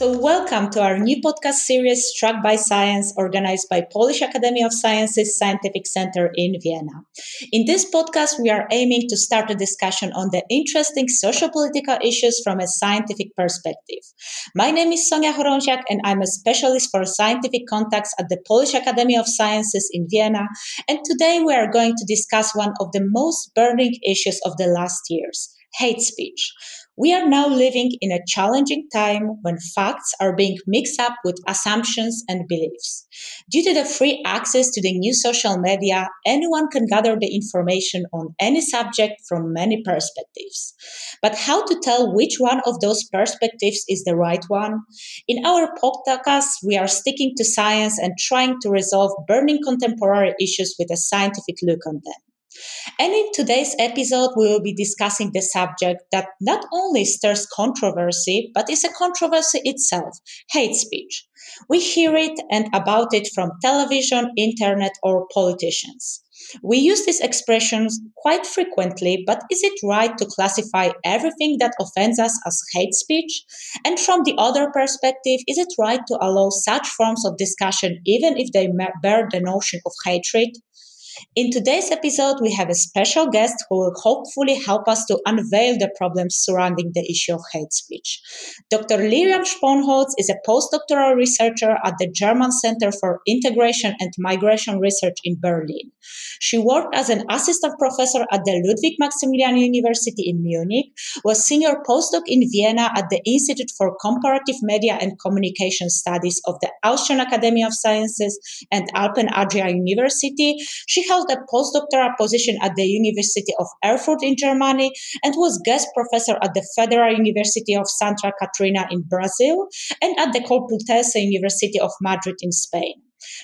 So, welcome to our new podcast series, Struck by Science, organized by Polish Academy of Sciences Scientific Center in Vienna. In this podcast, we are aiming to start a discussion on the interesting socio-political issues from a scientific perspective. My name is Sonia Horonziak, and I'm a specialist for scientific contacts at the Polish Academy of Sciences in Vienna. And today we are going to discuss one of the most burning issues of the last years hate speech. We are now living in a challenging time when facts are being mixed up with assumptions and beliefs. Due to the free access to the new social media, anyone can gather the information on any subject from many perspectives. But how to tell which one of those perspectives is the right one? In our podcast, we are sticking to science and trying to resolve burning contemporary issues with a scientific look on them. And in today's episode, we will be discussing the subject that not only stirs controversy, but is a controversy itself hate speech. We hear it and about it from television, internet, or politicians. We use these expressions quite frequently, but is it right to classify everything that offends us as hate speech? And from the other perspective, is it right to allow such forms of discussion even if they bear the notion of hatred? In today's episode, we have a special guest who will hopefully help us to unveil the problems surrounding the issue of hate speech. Dr. Liriam Sponholz is a postdoctoral researcher at the German Center for Integration and Migration Research in Berlin. She worked as an assistant professor at the Ludwig Maximilian University in Munich, was senior postdoc in Vienna at the Institute for Comparative Media and Communication Studies of the Austrian Academy of Sciences and Alpen Adria University. She held a postdoctoral position at the University of Erfurt in Germany and was guest professor at the Federal University of Santa Catarina in Brazil and at the Complutense University of Madrid in Spain.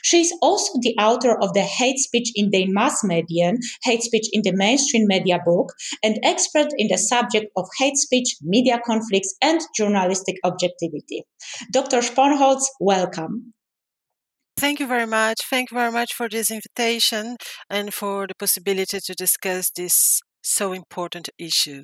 She is also the author of the Hate Speech in the Mass Medien, Hate Speech in the Mainstream Media book, and expert in the subject of hate speech, media conflicts, and journalistic objectivity. Dr. Sponholz, welcome. Thank you very much. Thank you very much for this invitation and for the possibility to discuss this so important issue.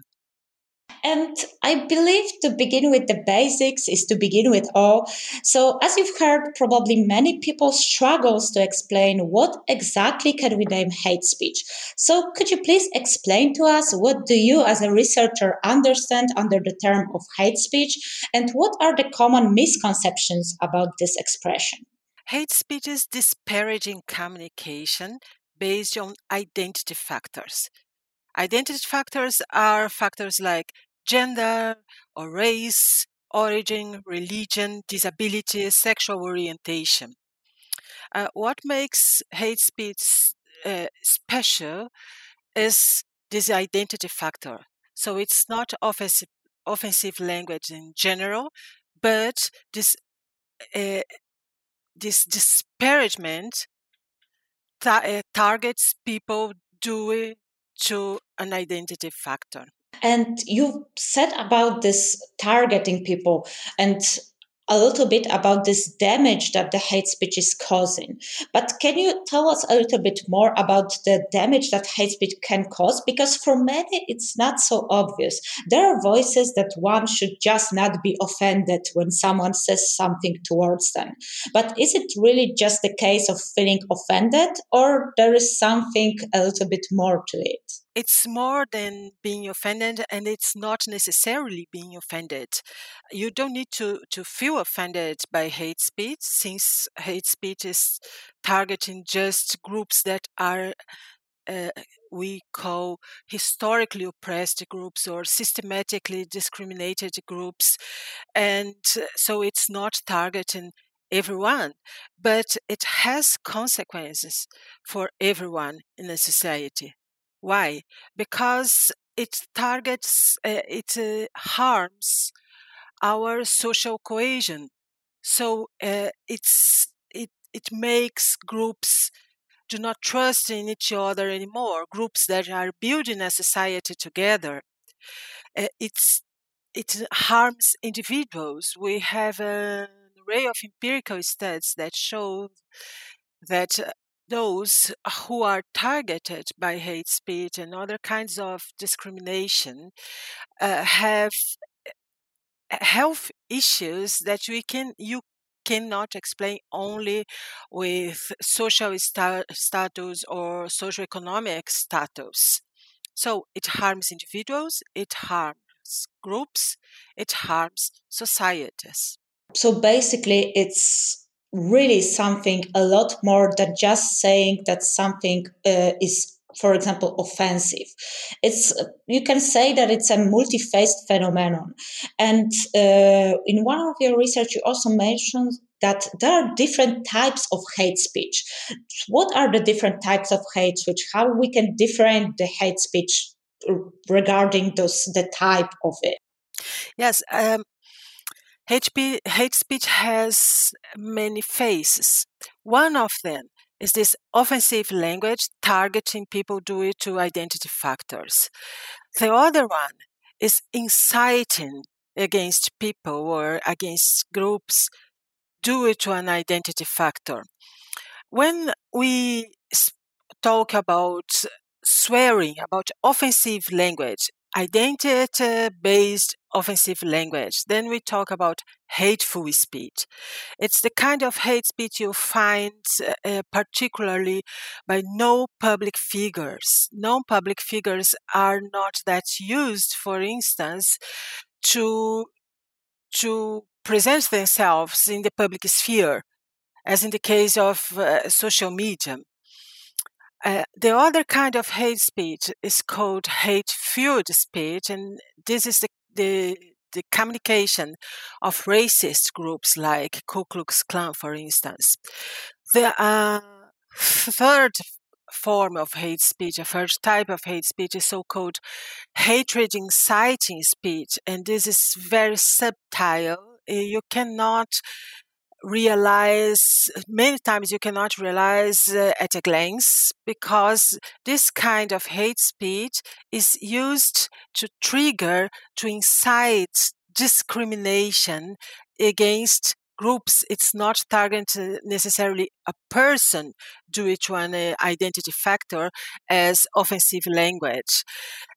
And I believe to begin with the basics is to begin with all. So as you've heard, probably many people struggles to explain what exactly can we name hate speech. So could you please explain to us what do you as a researcher understand under the term of hate speech and what are the common misconceptions about this expression? Hate speech is disparaging communication based on identity factors. Identity factors are factors like gender or race, origin, religion, disability, sexual orientation. Uh, what makes hate speech uh, special is this identity factor. So it's not offensive, offensive language in general, but this uh, this disparagement ta- uh, targets people due to an identity factor. And you said about this targeting people, and a little bit about this damage that the hate speech is causing. But can you tell us a little bit more about the damage that hate speech can cause? Because for many, it's not so obvious. There are voices that one should just not be offended when someone says something towards them. But is it really just a case of feeling offended, or there is something a little bit more to it? It's more than being offended and it's not necessarily being offended. You don't need to to feel offended by hate speech since hate speech is targeting just groups that are uh, we call historically oppressed groups or systematically discriminated groups. And so it's not targeting everyone but it has consequences for everyone in a society why? Because it targets, uh, it uh, harms our social cohesion. So uh, it's it it makes groups do not trust in each other anymore. Groups that are building a society together. Uh, it's it harms individuals. We have an array of empirical studies that show that uh, those who are targeted by hate speech and other kinds of discrimination uh, have health issues that we can you cannot explain only with social sta- status or socioeconomic status. So it harms individuals, it harms groups, it harms societies. So basically, it's really something a lot more than just saying that something uh, is for example offensive. It's you can say that it's a multi-faced phenomenon. And uh, in one of your research you also mentioned that there are different types of hate speech. What are the different types of hate speech? How we can differentiate the hate speech regarding those the type of it? Yes um, hate, speech has many faces one of them is this offensive language targeting people due to identity factors. The other one is inciting against people or against groups due to an identity factor. When we talk about swearing, about offensive language, identity based offensive language. Then we talk about hateful speech. It's the kind of hate speech you find uh, particularly by no public figures. No public figures are not that used, for instance, to to present themselves in the public sphere, as in the case of uh, social media. Uh, the other kind of hate speech is called hate-fueled speech, and this is the, the, the communication of racist groups like Ku Klux Klan, for instance. The uh, third form of hate speech, a third type of hate speech is so-called hatred inciting speech, and this is very subtle. You cannot realize many times you cannot realize uh, at a glance because this kind of hate speech is used to trigger to incite discrimination against groups. It's not targeting necessarily a person due to an uh, identity factor as offensive language.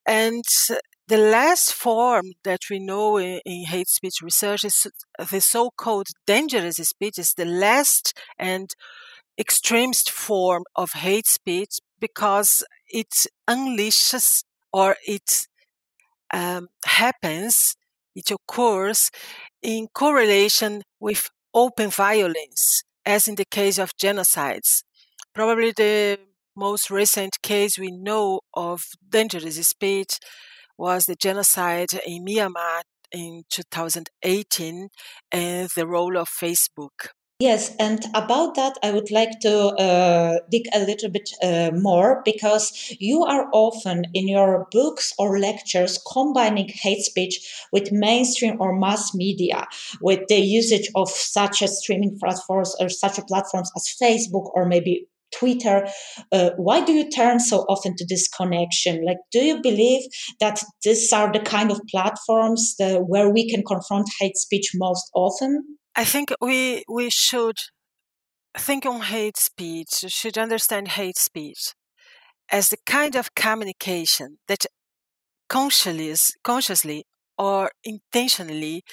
And the last form that we know in, in, hate speech research is the so-called dangerous speech is the last and extremist form of hate speech because it unleashes or it um, happens, it occurs in correlation with open violence, as in the case of genocides. Probably the most recent case we know of dangerous speech was the genocide in Myanmar in 2018 and the role of Facebook. Yes, and about that, I would like to uh, dig a little bit uh, more because you are often in your books or lectures combining hate speech with mainstream or mass media, with the usage of such a streaming platforms or such platforms as Facebook or maybe Twitter. Uh, why do you turn so often to this connection? Like, do you believe that these are the kind of platforms the, where we can confront hate speech most often? I think we we should think on hate speech. Should understand hate speech as the kind of communication that consciously, consciously or intentionally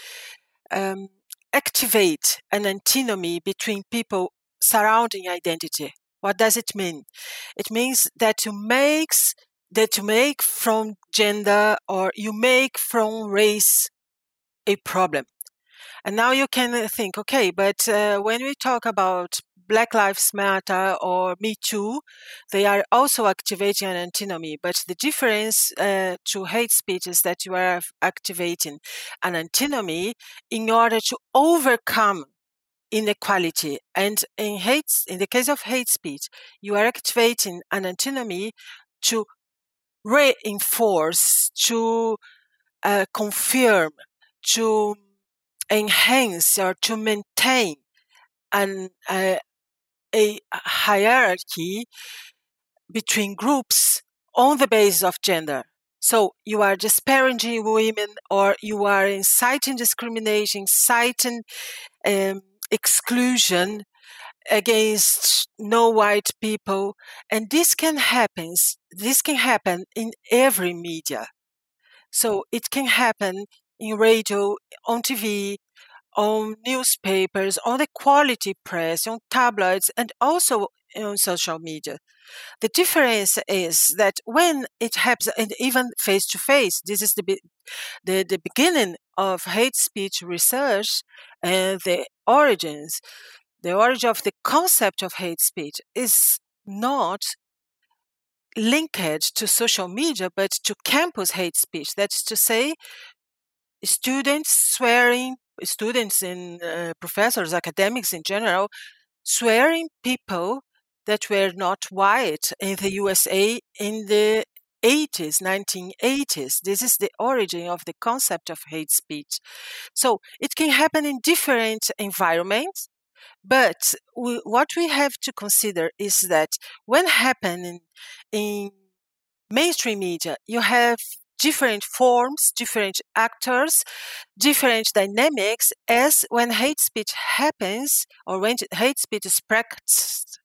um, activate an antinomy between people surrounding identity what does it mean? It means that you makes that you make from gender or you make from race a problem. And now you can think, okay, but uh, when we talk about Black Lives Matter or Me Too, they are also activating an antinomy. But the difference uh, to hate speech is that you are activating an antinomy in order to overcome inequality. And in hate, in the case of hate speech, you are activating an antinomy to reinforce, to uh, confirm, to enhance, or to maintain an, uh, a hierarchy between groups on the basis of gender. So you are disparaging women, or you are inciting discrimination, inciting um, exclusion against no white people and this can happen this can happen in every media so it can happen in radio, on TV, on newspapers, on the quality press, on tabloids, and also on social media. The difference is that when it happens, and even face to face, this is the, the, the beginning of hate speech research and the origins. The origin of the concept of hate speech is not linked to social media, but to campus hate speech. That's to say, students swearing, students and uh, professors, academics in general, swearing people that were not white in the USA in the 80s, 1980s. This is the origin of the concept of hate speech. So it can happen in different environments, but we, what we have to consider is that when happening in mainstream media, you have different forms, different actors, different dynamics as when hate speech happens or when hate speech is practiced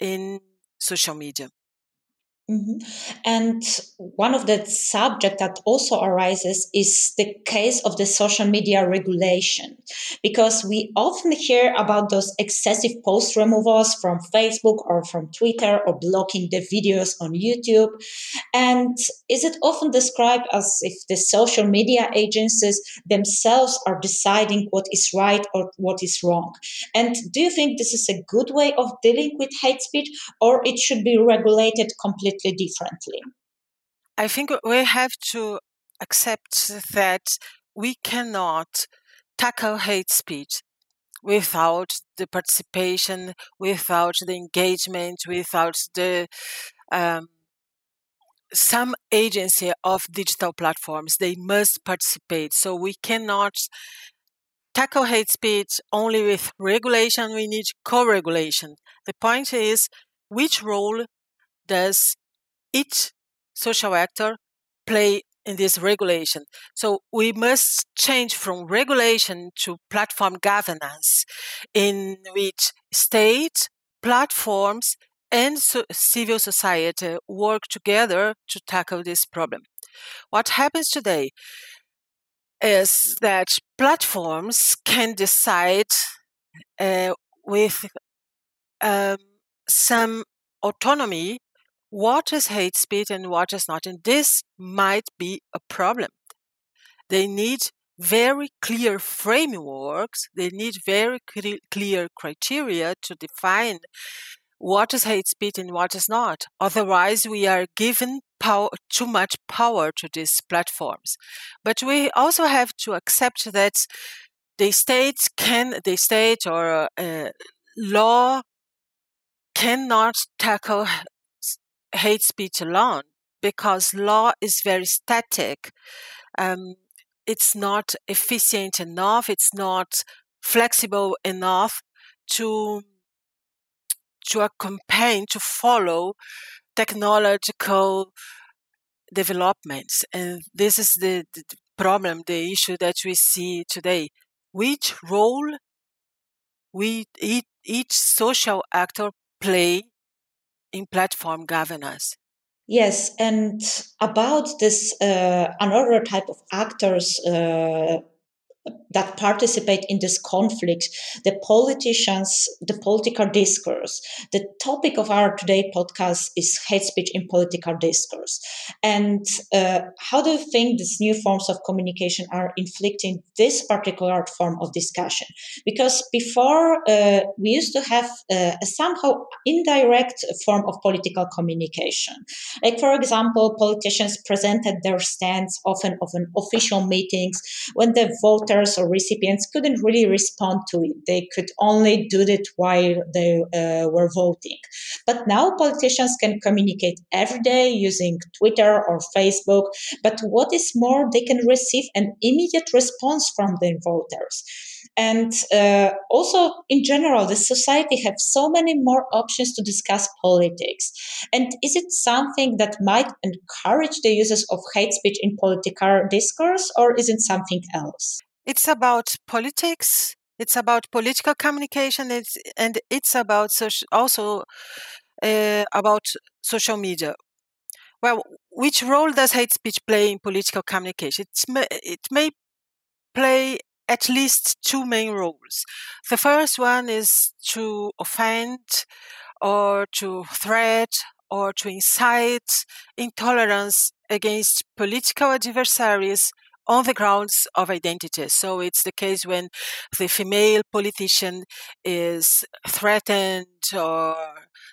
in social media. Mm-hmm. And one of the subject that also arises is the case of the social media regulation, because we often hear about those excessive post removals from Facebook or from Twitter or blocking the videos on YouTube. And is it often described as if the social media agencies themselves are deciding what is right or what is wrong? And do you think this is a good way of dealing with hate speech, or it should be regulated completely? Completely differently? I think we have to accept that we cannot tackle hate speech without the participation, without the engagement, without the um, some agency of digital platforms. They must participate. So we cannot tackle hate speech only with regulation. We need co-regulation. The point is, which role does each social actor play in this regulation. So we must change from regulation to platform governance in which state, platforms, and so civil society work together to tackle this problem. What happens today is that platforms can decide uh, with um, some autonomy what is hate speech and what is not. And this might be a problem. They need very clear frameworks, they need very clear criteria to define what is hate speech and what is not. Otherwise, we are given power, too much power to these platforms. But we also have to accept that the state can, the state or uh, law cannot tackle hate speech alone because law is very static. Um, it's not efficient enough. It's not flexible enough to to accompany to follow technological developments. And this is the, the problem, the issue that we see today. Which role we each, each social actor play in platform governance. Yes, and about this uh, another type of actors uh, that participate in this conflict, the politicians, the political discourse. The topic of our today podcast is hate speech in political discourse. And uh, how do you think these new forms of communication are inflicting this particular form of discussion? Because before uh, we used to have uh, a somehow indirect form of political communication. Like, for example, politicians presented their stance often of an official meetings when the or recipients couldn't really respond to it. They could only do it while they uh, were voting. But now politicians can communicate every day using Twitter or Facebook. But what is more, they can receive an immediate response from their voters. And uh, also, in general, the society have so many more options to discuss politics. And is it something that might encourage the uses of hate speech in political discourse, or is it something else? It's about politics. It's about political communication. It's, and it's about social, also uh, about social media. Well, which role does hate speech play in political communication? It's, it may play at least two main roles. The first one is to offend or to threat or to incite intolerance against political adversaries on the grounds of identity. So it's the case when the female politician is threatened or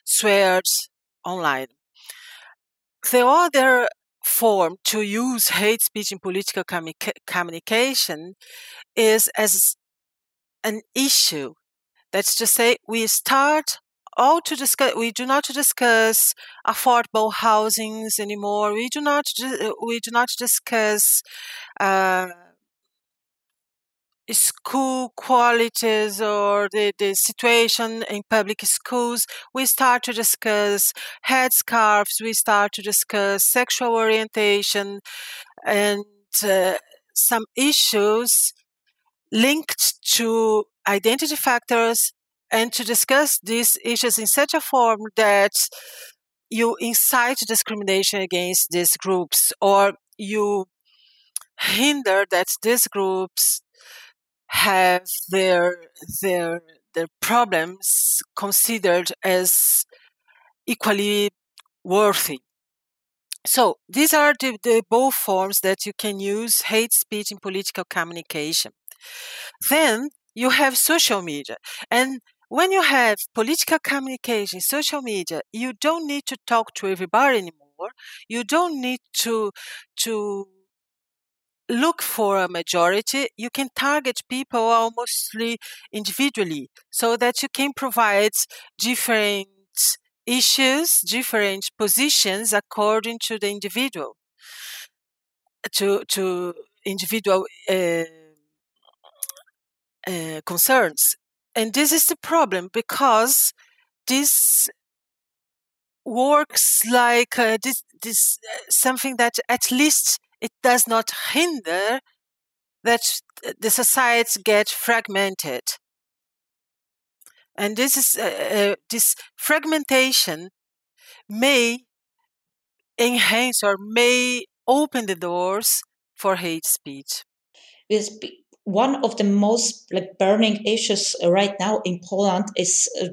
swears online. The other form to use hate speech in political communication is as an issue. That's to say, we start all to discuss. We do not discuss affordable housings anymore. We do not. We do not discuss uh, school qualities or the, the situation in public schools. We start to discuss headscarves. We start to discuss sexual orientation and uh, some issues linked to identity factors and to discuss these issues in such a form that you incite discrimination against these groups or you hinder that these groups have their their their problems considered as equally worthy. So these are the, the both forms that you can use hate speech in political communication. Then you have social media. And when you have political communication, social media, you don't need to talk to everybody anymore. You don't need to to look for a majority. You can target people almost individually so that you can provide different issues, different positions according to the individual, to to individual uh, uh, concerns. And this is the problem because this works like uh, this, this uh, something that at least it does not hinder that the societies get fragmented. And this is uh, uh, this fragmentation may enhance or may open the doors for hate speech. One of the most like burning issues right now in Poland is uh,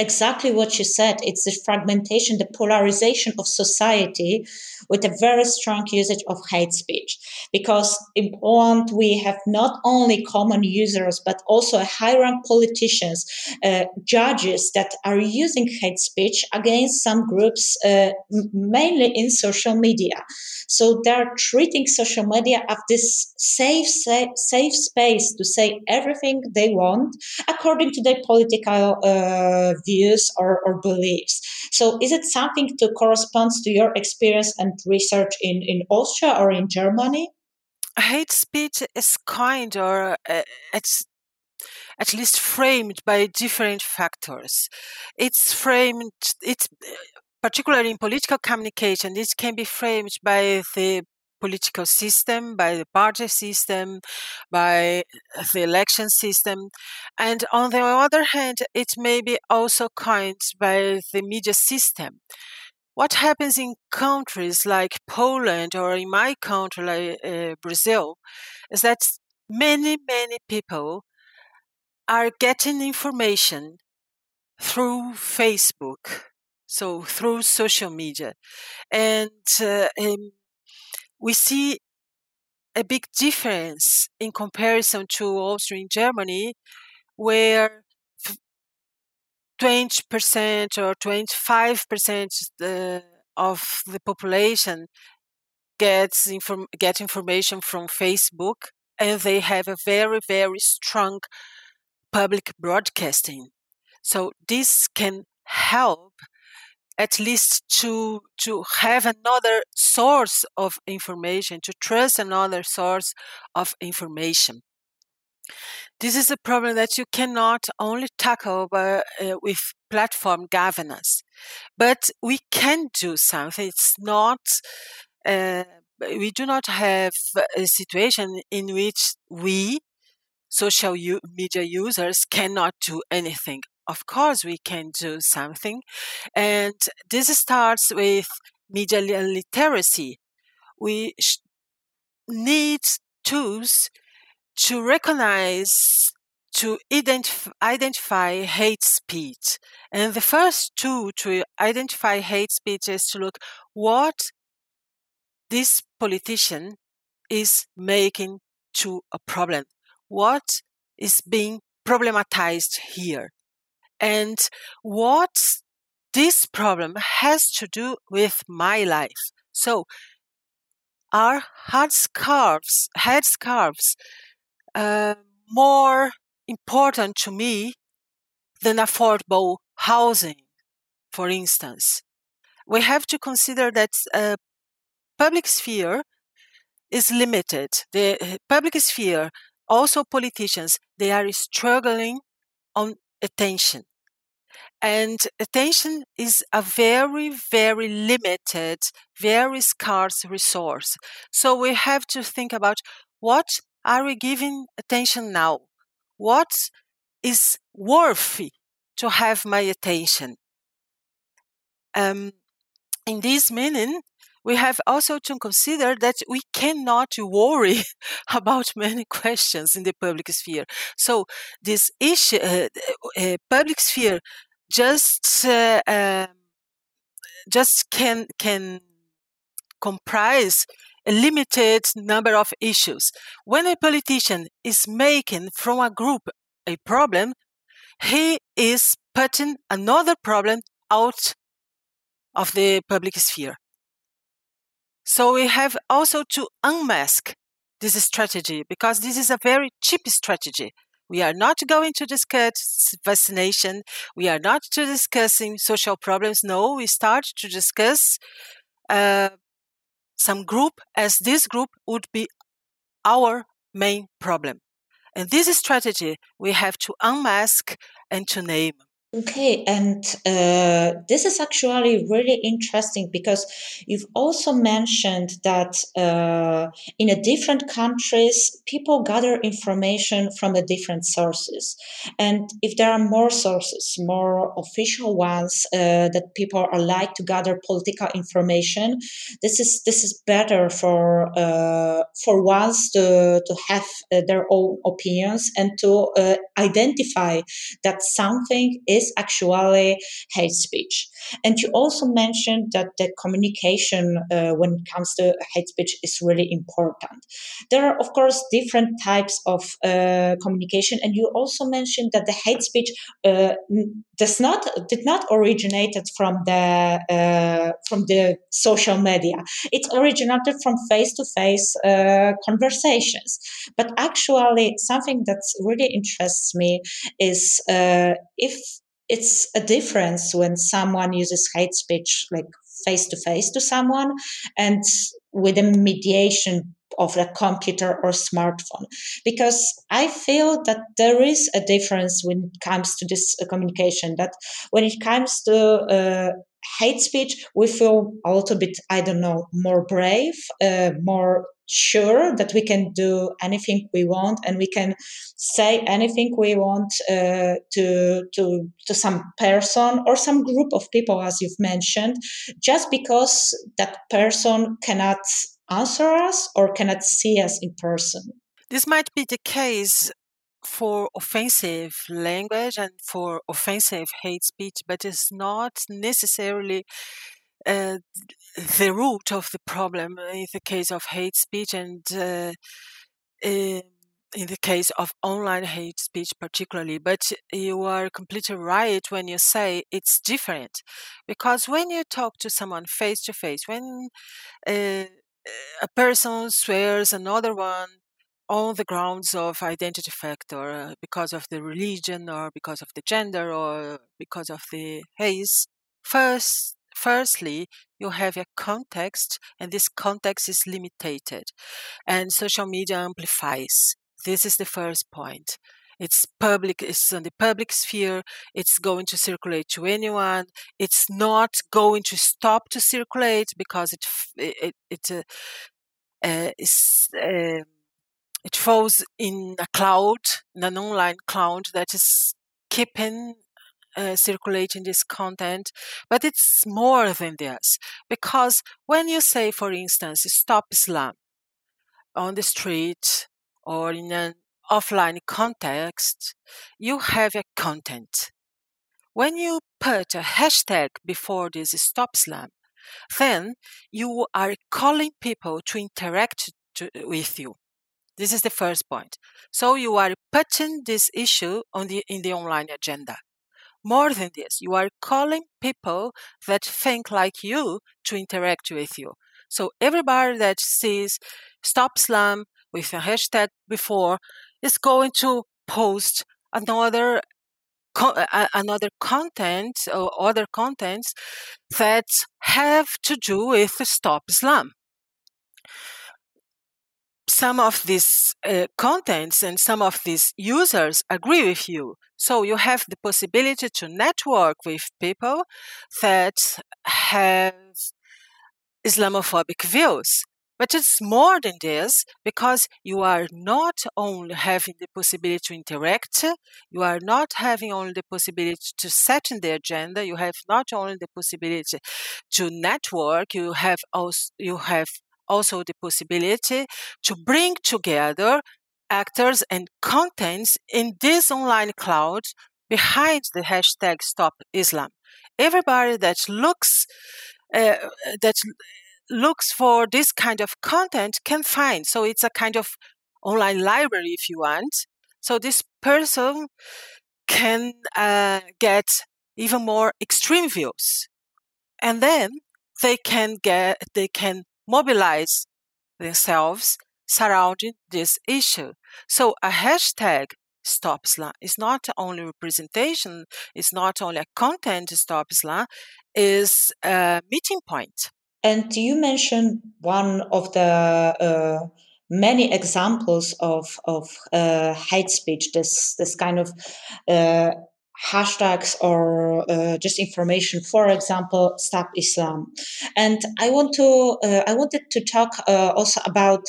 exactly what you said. It's the fragmentation, the polarization of society with a very strong usage of hate speech. Because in Poland, we have not only common users, but also high rank politicians, uh, judges that are using hate speech against some groups, uh, mainly in social media. So they're treating social media as this safe, safe, safe space to say everything they want according to their political uh, views or, or beliefs. So is it something to corresponds to your experience and research in, in Austria or in Germany? Hate speech is kind or uh, it's at least framed by different factors. It's framed, it's particularly in political communication, this can be framed by the political system, by the party system, by the election system. And on the other hand, it may be also coined by the media system. What happens in countries like Poland or in my country, like uh, Brazil, is that many, many people are getting information through Facebook, so through social media. And uh, um, we see a big difference in comparison to Austria and Germany, where 20% or 25% uh, of the population gets inform- get information from Facebook, and they have a very very strong public broadcasting. So this can help at least to to have another source of information to trust another source of information. This is a problem that you cannot only tackle uh, with platform governance but we can do something. It's not uh, we do not have a situation in which we social u- media users cannot do anything of course we can do something. And this starts with media literacy. We need tools to recognize, to identif- identify hate speech. And the first tool to identify hate speech is to look what this politician is making to a problem. What is being problematized here? And what this problem has to do with my life. So, are headscarves, headscarves, uh, more important to me than affordable housing, for instance? We have to consider that uh, public sphere is limited. The uh, public sphere, also politicians, they are struggling on attention. And attention is a very, very limited, very scarce resource. So we have to think about what are we giving attention now? What is worthy to have my attention? Um, in this meaning, we have also to consider that we cannot worry about many questions in the public sphere. So this issue, uh, uh, public sphere, just uh, um, just can can comprise a limited number of issues. When a politician is making from a group a problem, he is putting another problem out of the public sphere. So we have also to unmask this strategy because this is a very cheap strategy. We are not going to discuss vaccination. We are not to discussing social problems. No, we start to discuss uh, some group as this group would be our main problem. And this strategy we have to unmask and to name. Okay, and uh, this is actually really interesting because you've also mentioned that uh, in a different countries, people gather information from the different sources, and if there are more sources, more official ones uh, that people are like to gather political information, this is this is better for uh, for ones to to have uh, their own opinions and to uh, identify that something is is actually hate speech. And you also mentioned that the communication uh, when it comes to hate speech is really important. There are, of course, different types of uh, communication, and you also mentioned that the hate speech uh, does not did not originated from the uh, from the social media. It originated from face to face conversations. But actually, something that really interests me is uh, if it's a difference when someone uses hate speech like face to face to someone and with a mediation of a computer or smartphone. Because i feel that there is a difference when it comes to this uh, communication that when it comes to uh, hate speech we feel a little bit i don't know more brave uh, more sure that we can do anything we want and we can say anything we want uh, to to to some person or some group of people as you've mentioned just because that person cannot answer us or cannot see us in person. This might be the case for offensive language and for offensive hate speech, but it's not necessarily uh, the root of the problem in the case of hate speech and uh, in the case of online hate speech particularly. But you are completely right when you say it's different because when you talk to someone face to face when uh, a person swears another one on the grounds of identity factor uh, because of the religion or because of the gender or because of the race first firstly, you have a context, and this context is limited, and social media amplifies. This is the first point. It's public. It's in the public sphere. It's going to circulate to anyone. It's not going to stop to circulate because it it it uh, uh, is. Uh, it falls in a cloud, in an online cloud that is keeping uh, circulating this content, but it's more than this. Because when you say, for instance, stop Islam on the street or in an offline context, you have a content. When you put a hashtag before this stop islam, then you are calling people to interact to, with you. This is the first point. So you are putting this issue on the in the online agenda. More than this, you are calling people that think like you to interact with you. So everybody that sees Stop Islam with a hashtag before is going to post another another content or other contents that have to do with Stop Islam some of these uh, contents and some of these users agree with you. So you have the possibility to network with people that have Islamophobic views. But it's more than this because you are not only having the possibility to interact, you are not having only the possibility to set in the agenda, you have not only the possibility to network, you have also you have also the possibility to bring together actors and contents in this online cloud behind the hashtag stop islam. Everybody that looks uh, that looks for this kind of content can find. So it's a kind of online library if you want. So this person can uh, get even more extreme views. And then they can get they can mobilize themselves surrounding this issue. So a hashtag stop Islam is not only representation, it's not only a content stop Islam, is a meeting point. And you mentioned one of the uh, many examples of of uh, hate speech. This this kind of uh, hashtags or uh, just information. For example stop islam. And i want to uh, i wanted to talk uh, also about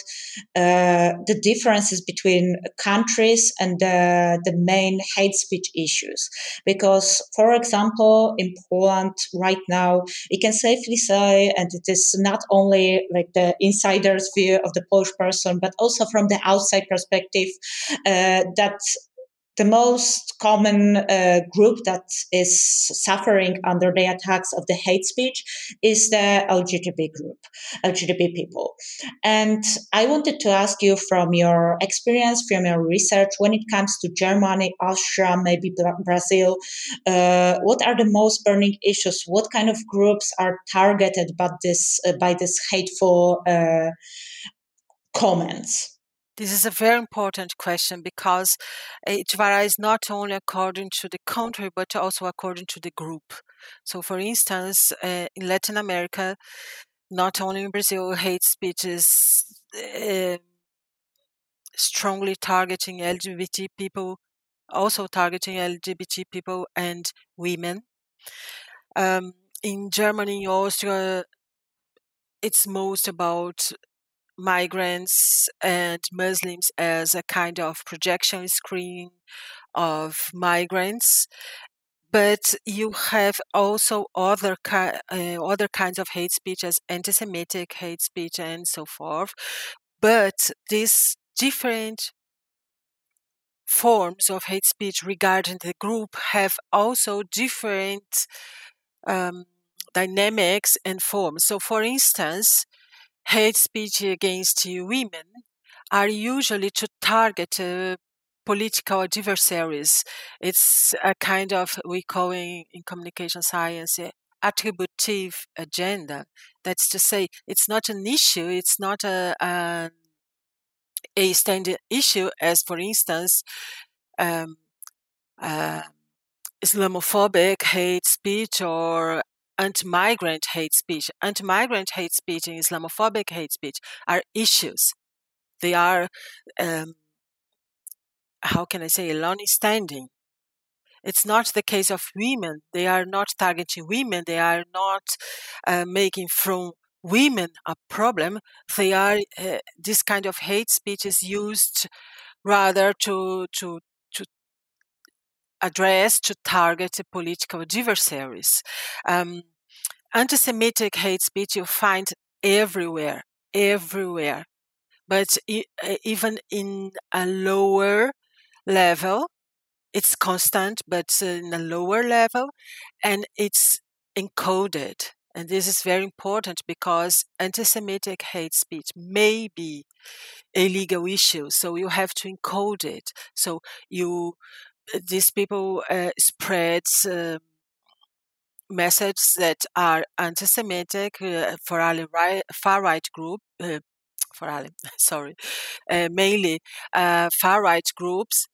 uh, the differences between countries and the main hate speech issues. Because for example in poland right now we can safely say and it is not only like the insider's view of the polish person but also from the outside perspective uh, that the most common uh, group that is suffering under the attacks of the hate speech is the LGBT group, LGBT people. And I wanted to ask you from your experience, from your research, when it comes to Germany, Austria, maybe Brazil, uh, what are the most burning issues? What kind of groups are targeted by this uh, by this hateful uh, comments? This is a very important question because it varies not only according to the country but also according to the group. So, for instance, uh, in Latin America, not only in Brazil, hate speech is uh, strongly targeting LGBT people, also targeting LGBT people and women. Um, in Germany, Austria, it's most about migrants and Muslims as a kind of projection screen of migrants. But you have also other uh, other kinds of hate speech, as anti-Semitic hate speech and so forth. But these different forms of hate speech regarding the group have also different um, dynamics and forms. So, for instance, hate speech against women are usually to target uh, political adversaries. It's a kind of, we call in, in communication science, attributive agenda. That's to say, it's not an issue, it's not a, a, a issue, as for instance, um, uh, Islamophobic hate speech or anti-migrant hate speech, anti-migrant hate speech, and Islamophobic hate speech are issues. They are, um, how can I say, long-standing. It's not the case of women. They are not targeting women. They are not uh, making from women a problem. They are uh, this kind of hate speech is used rather to to address to target political adversaries. Um, anti Semitic hate speech you find everywhere, everywhere. but even in a lower level, it's constant, but in a lower level, and it's encoded. And this is very important because anti-Semitic hate speech may be a legal issue, so you have to encode it. So you, these people uh, spread uh, messages that are anti-Semitic for a right, far right group. For Ali, sorry, mainly uh, far right groups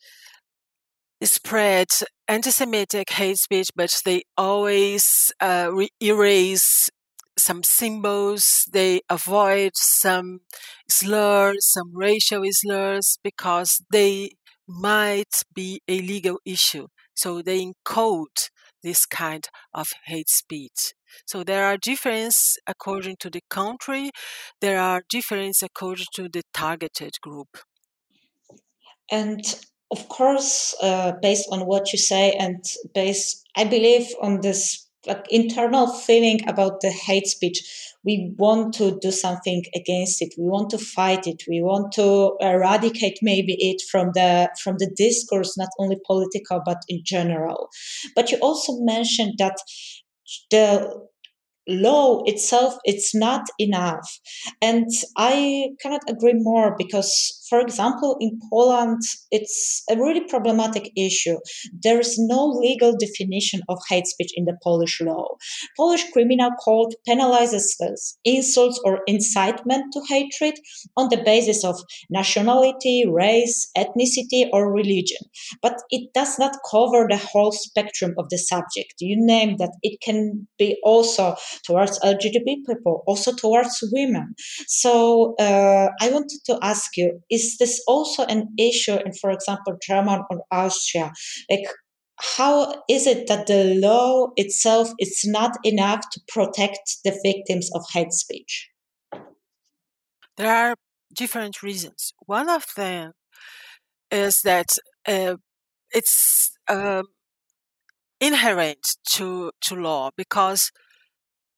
spread anti-Semitic hate speech, but they always uh, erase some symbols. They avoid some slurs, some racial slurs, because they might be a legal issue. So they encode this kind of hate speech. So there are differences according to the country. There are differences according to the targeted group. And of course, uh, based on what you say and based, I believe, on this like internal feeling about the hate speech, we want to do something against it. We want to fight it. We want to eradicate maybe it from the from the discourse, not only political but in general. But you also mentioned that the law itself it's not enough and i cannot agree more because for example in poland it's a really problematic issue. There is no legal definition of hate speech in the polish law. Polish criminal code penalizes insults or incitement to hatred on the basis of nationality race ethnicity or religion. But it does not cover the whole spectrum of the subject. You name that. It can be also towards LGBT people, also towards women. So uh, I wanted to ask you: Is this also an issue in, for example, Germany or Austria? Like, how is it that the law itself is not enough to protect the victims of hate speech? There are different reasons. One of them is that uh, it's um, inherent to to law because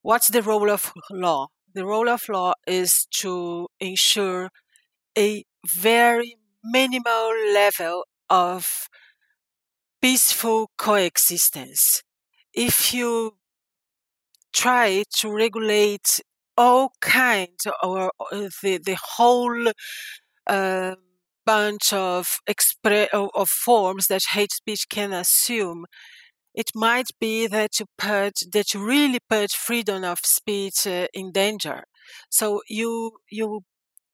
What's the role of law? The role of law is to ensure a very minimal level of peaceful coexistence. If you try to regulate all kinds or the, the whole uh, bunch of, expre- of forms that hate speech can assume, it might be that you put that you really put freedom of speech uh, in danger. So you you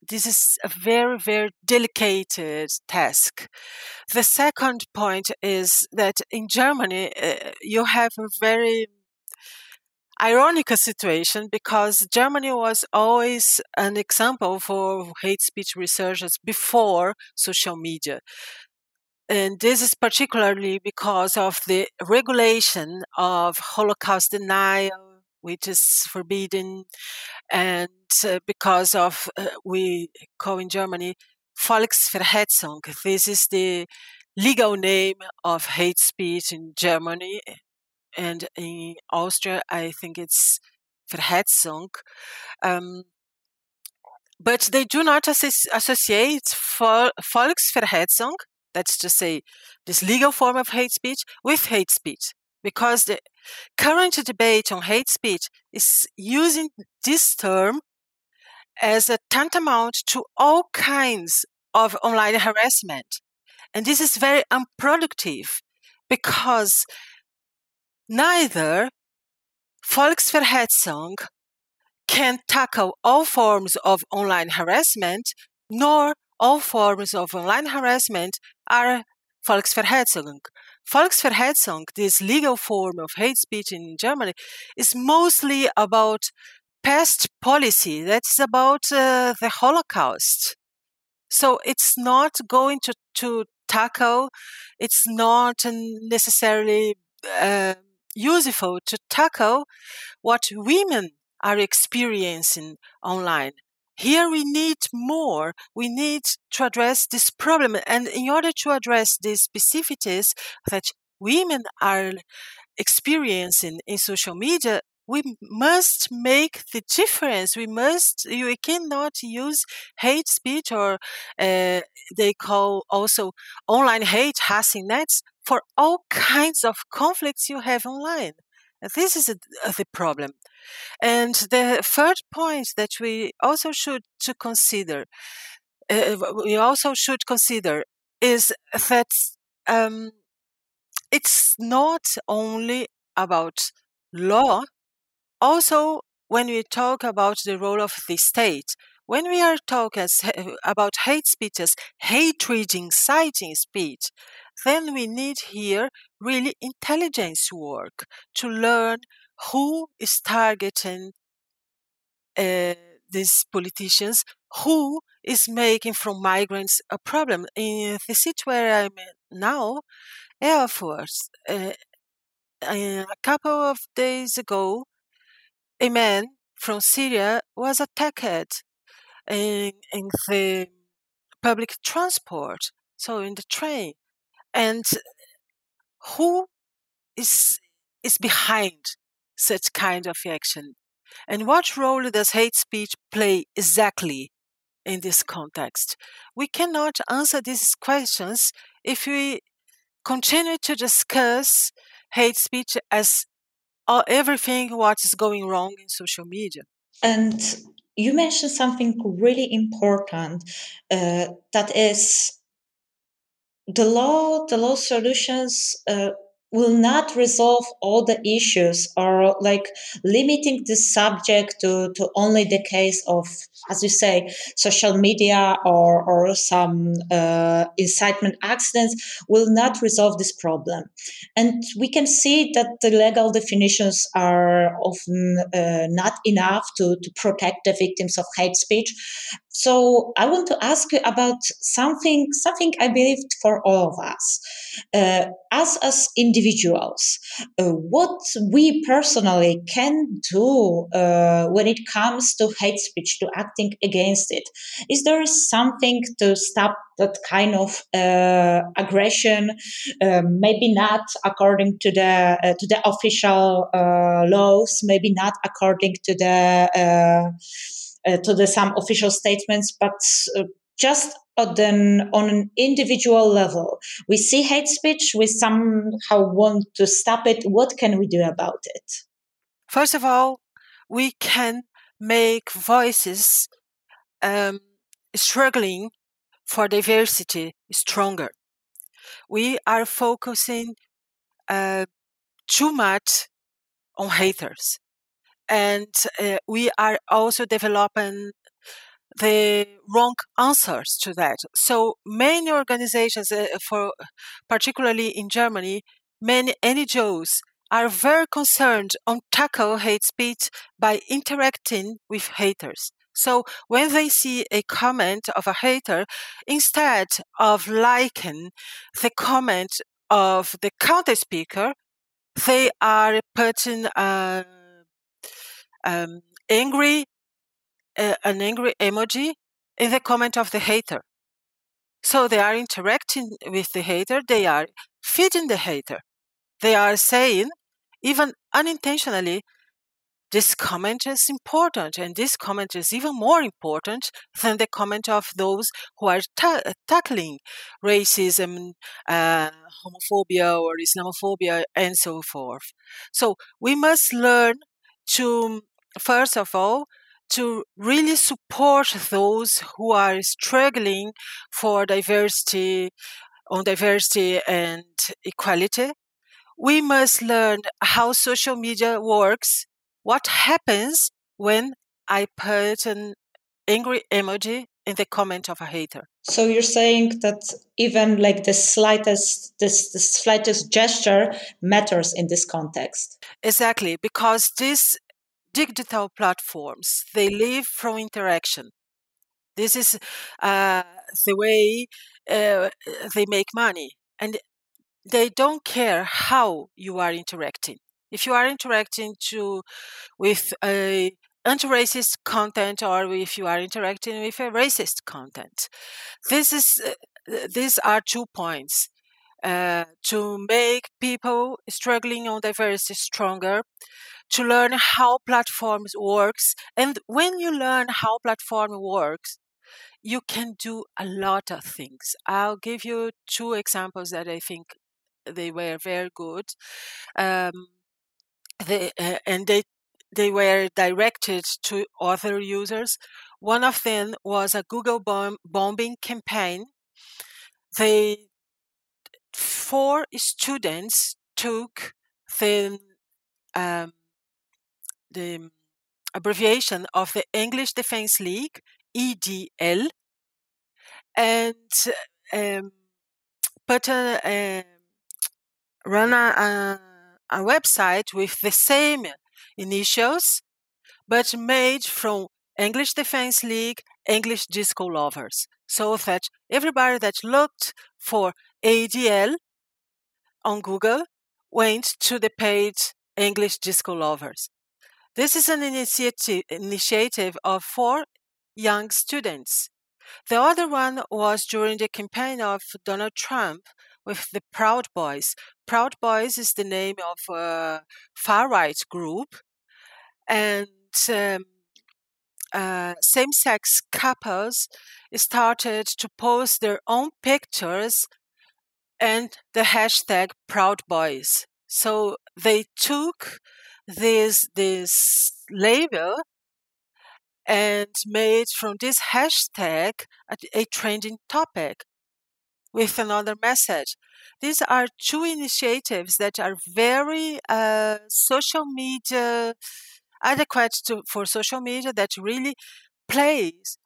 this is a very very delicate task. The second point is that in Germany uh, you have a very ironic situation because Germany was always an example for hate speech researchers before social media. And this is particularly because of the regulation of Holocaust denial, which is forbidden, and uh, because of, uh, we call in Germany, Volksverhetzung. This is the legal name of hate speech in Germany. And in Austria, I think it's Verhetzung. Um, but they do not associate Volksverhetzung that's to say, this legal form of hate speech with hate speech. Because the current debate on hate speech is using this term as a tantamount to all kinds of online harassment. And this is very unproductive because neither Volksverhetzung can tackle all forms of online harassment, nor all forms of online harassment are Volksverhetzung. Volksverhetzung, this legal form of hate speech in Germany, is mostly about past policy. That's about uh, the Holocaust. So it's not going to, to tackle, it's not necessarily uh, useful to tackle what women are experiencing online. Here we need more. We need to address this problem. And in order to address the specificities that women are experiencing in social media, we must make the difference. We must, you cannot use hate speech or uh, they call also online hate, nets for all kinds of conflicts you have online. This is a, the problem. And the third point that we also should to consider, uh, we also should consider is that um, it's not only about law also, when we talk about the role of the state, when we are talking about hate speech as hatred inciting speech, then we need here really intelligence work to learn who is targeting uh, these politicians, who is making from migrants a problem. In the city where I'm now, Erfurt, uh, a couple of days ago, a man from Syria was attacked in, in the public transport, so in the train. And who is is behind such kind of action? And what role does hate speech play exactly in this context? We cannot answer these questions if we continue to discuss hate speech as uh, everything what is going wrong in social media. And you mentioned something really important uh, that is the law the law solutions uh, will not resolve all the issues or like limiting the subject to, to only the case of as you say social media or, or some uh, incitement accidents will not resolve this problem. And we can see that the legal definitions are often uh, not enough to, to protect the victims of hate speech. So I want to ask you about something, something I believe for all of us, uh, us as individuals, uh, what we personally can do uh, when it comes to hate speech, to acting against it. Is there something to stop that kind of uh, aggression? Uh, maybe not according to the uh, to the official laws, maybe not according to the uh, to the some official statements, but uh, just an, on an individual level. We see hate speech, we somehow want to stop it. What can we do about it? First of all, we can make voices um, struggling for diversity stronger. We are focusing uh, too much on haters and uh, we are also developing the wrong answers to that. So many organizations, uh, for particularly in Germany, many NGOs are very concerned on tackle hate speech by interacting with haters. So when they see a comment of a hater, instead of liking the comment of the counter speaker, they are putting a um, angry, an angry emoji in the comment of the hater. So they are interacting with the hater, they are feeding the hater. They are saying, even unintentionally, this comment is important, and this comment is even more important than the comment of those who are ta- tackling racism, uh, homophobia, or Islamophobia, and so forth. So we must learn to first of all, to really support those who are struggling for diversity, on diversity and equality. We must learn how social media works, what happens when I put an angry emoji in the comment of a hater. So you're saying that even like the slightest this the slightest gesture matters in this context. Exactly, because this digital platforms. They live from interaction. This is uh, the way uh, they make money. And they don't care how you are interacting. If you are interacting to with a anti-racist content or if you are interacting with a racist content, this is uh, these are two points. Uh, to make people struggling on diversity stronger, to learn how platforms works. And when you learn how platform works, you can do a lot of things. I'll give you two examples that I think they were very good. Um, they, uh, and they they were directed to other users. One of them was a Google bomb- bombing campaign. They four students took the um, the abbreviation of the English Defense League EDL and um, put a, a run a, a, website with the same initials, but made from English Defense League, English Disco Lovers, so that everybody that looked for EDL on Google went to the page English Disco Lovers. This is an initiative, initiative of four young students. The other one was during the campaign of Donald Trump with the Proud Boys. Proud Boys is the name of a far right group, and um, uh, same sex couples started to post their own pictures and the hashtag Proud Boys. So they took this this label and made from this hashtag a, a trending topic with another message. These are two initiatives that are very uh, social media adequate to, for social media that really plays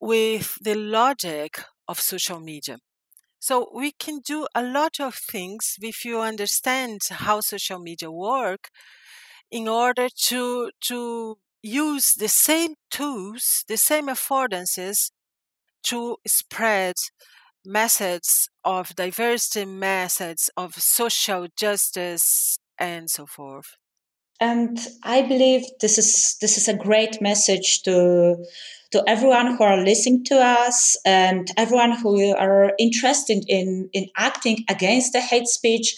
with the logic of social media. So we can do a lot of things if you understand how social media work in order to to use the same tools, the same affordances to spread methods of diversity, methods of social justice, and so forth. And I believe this is this is a great message to to everyone who are listening to us and everyone who are interested in, in acting against the hate speech.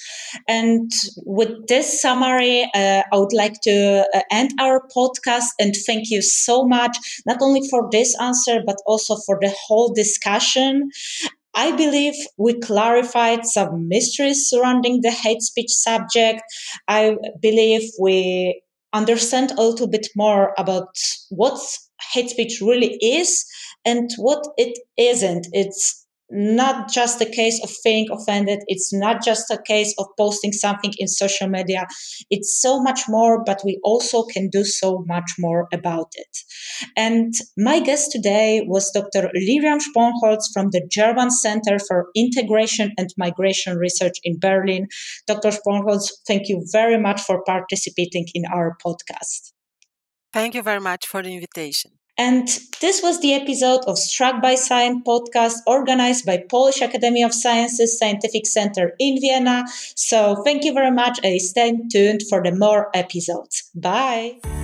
And with this summary, uh, I would like to uh, end our podcast and thank you so much, not only for this answer, but also for the whole discussion. I believe we clarified some mysteries surrounding the hate speech subject. I believe we understand a little bit more about what hate speech really is and what it isn't. It's not just a case of feeling offended. It's not just a case of posting something in social media. It's so much more, but we also can do so much more about it. And my guest today was Dr. Liriam Sponholz from the German Center for Integration and Migration Research in Berlin. Dr. Sponholz, thank you very much for participating in our podcast. Thank you very much for the invitation. And this was the episode of Struck by Science podcast organized by Polish Academy of Sciences Scientific Center in Vienna. So thank you very much and stay tuned for the more episodes. Bye.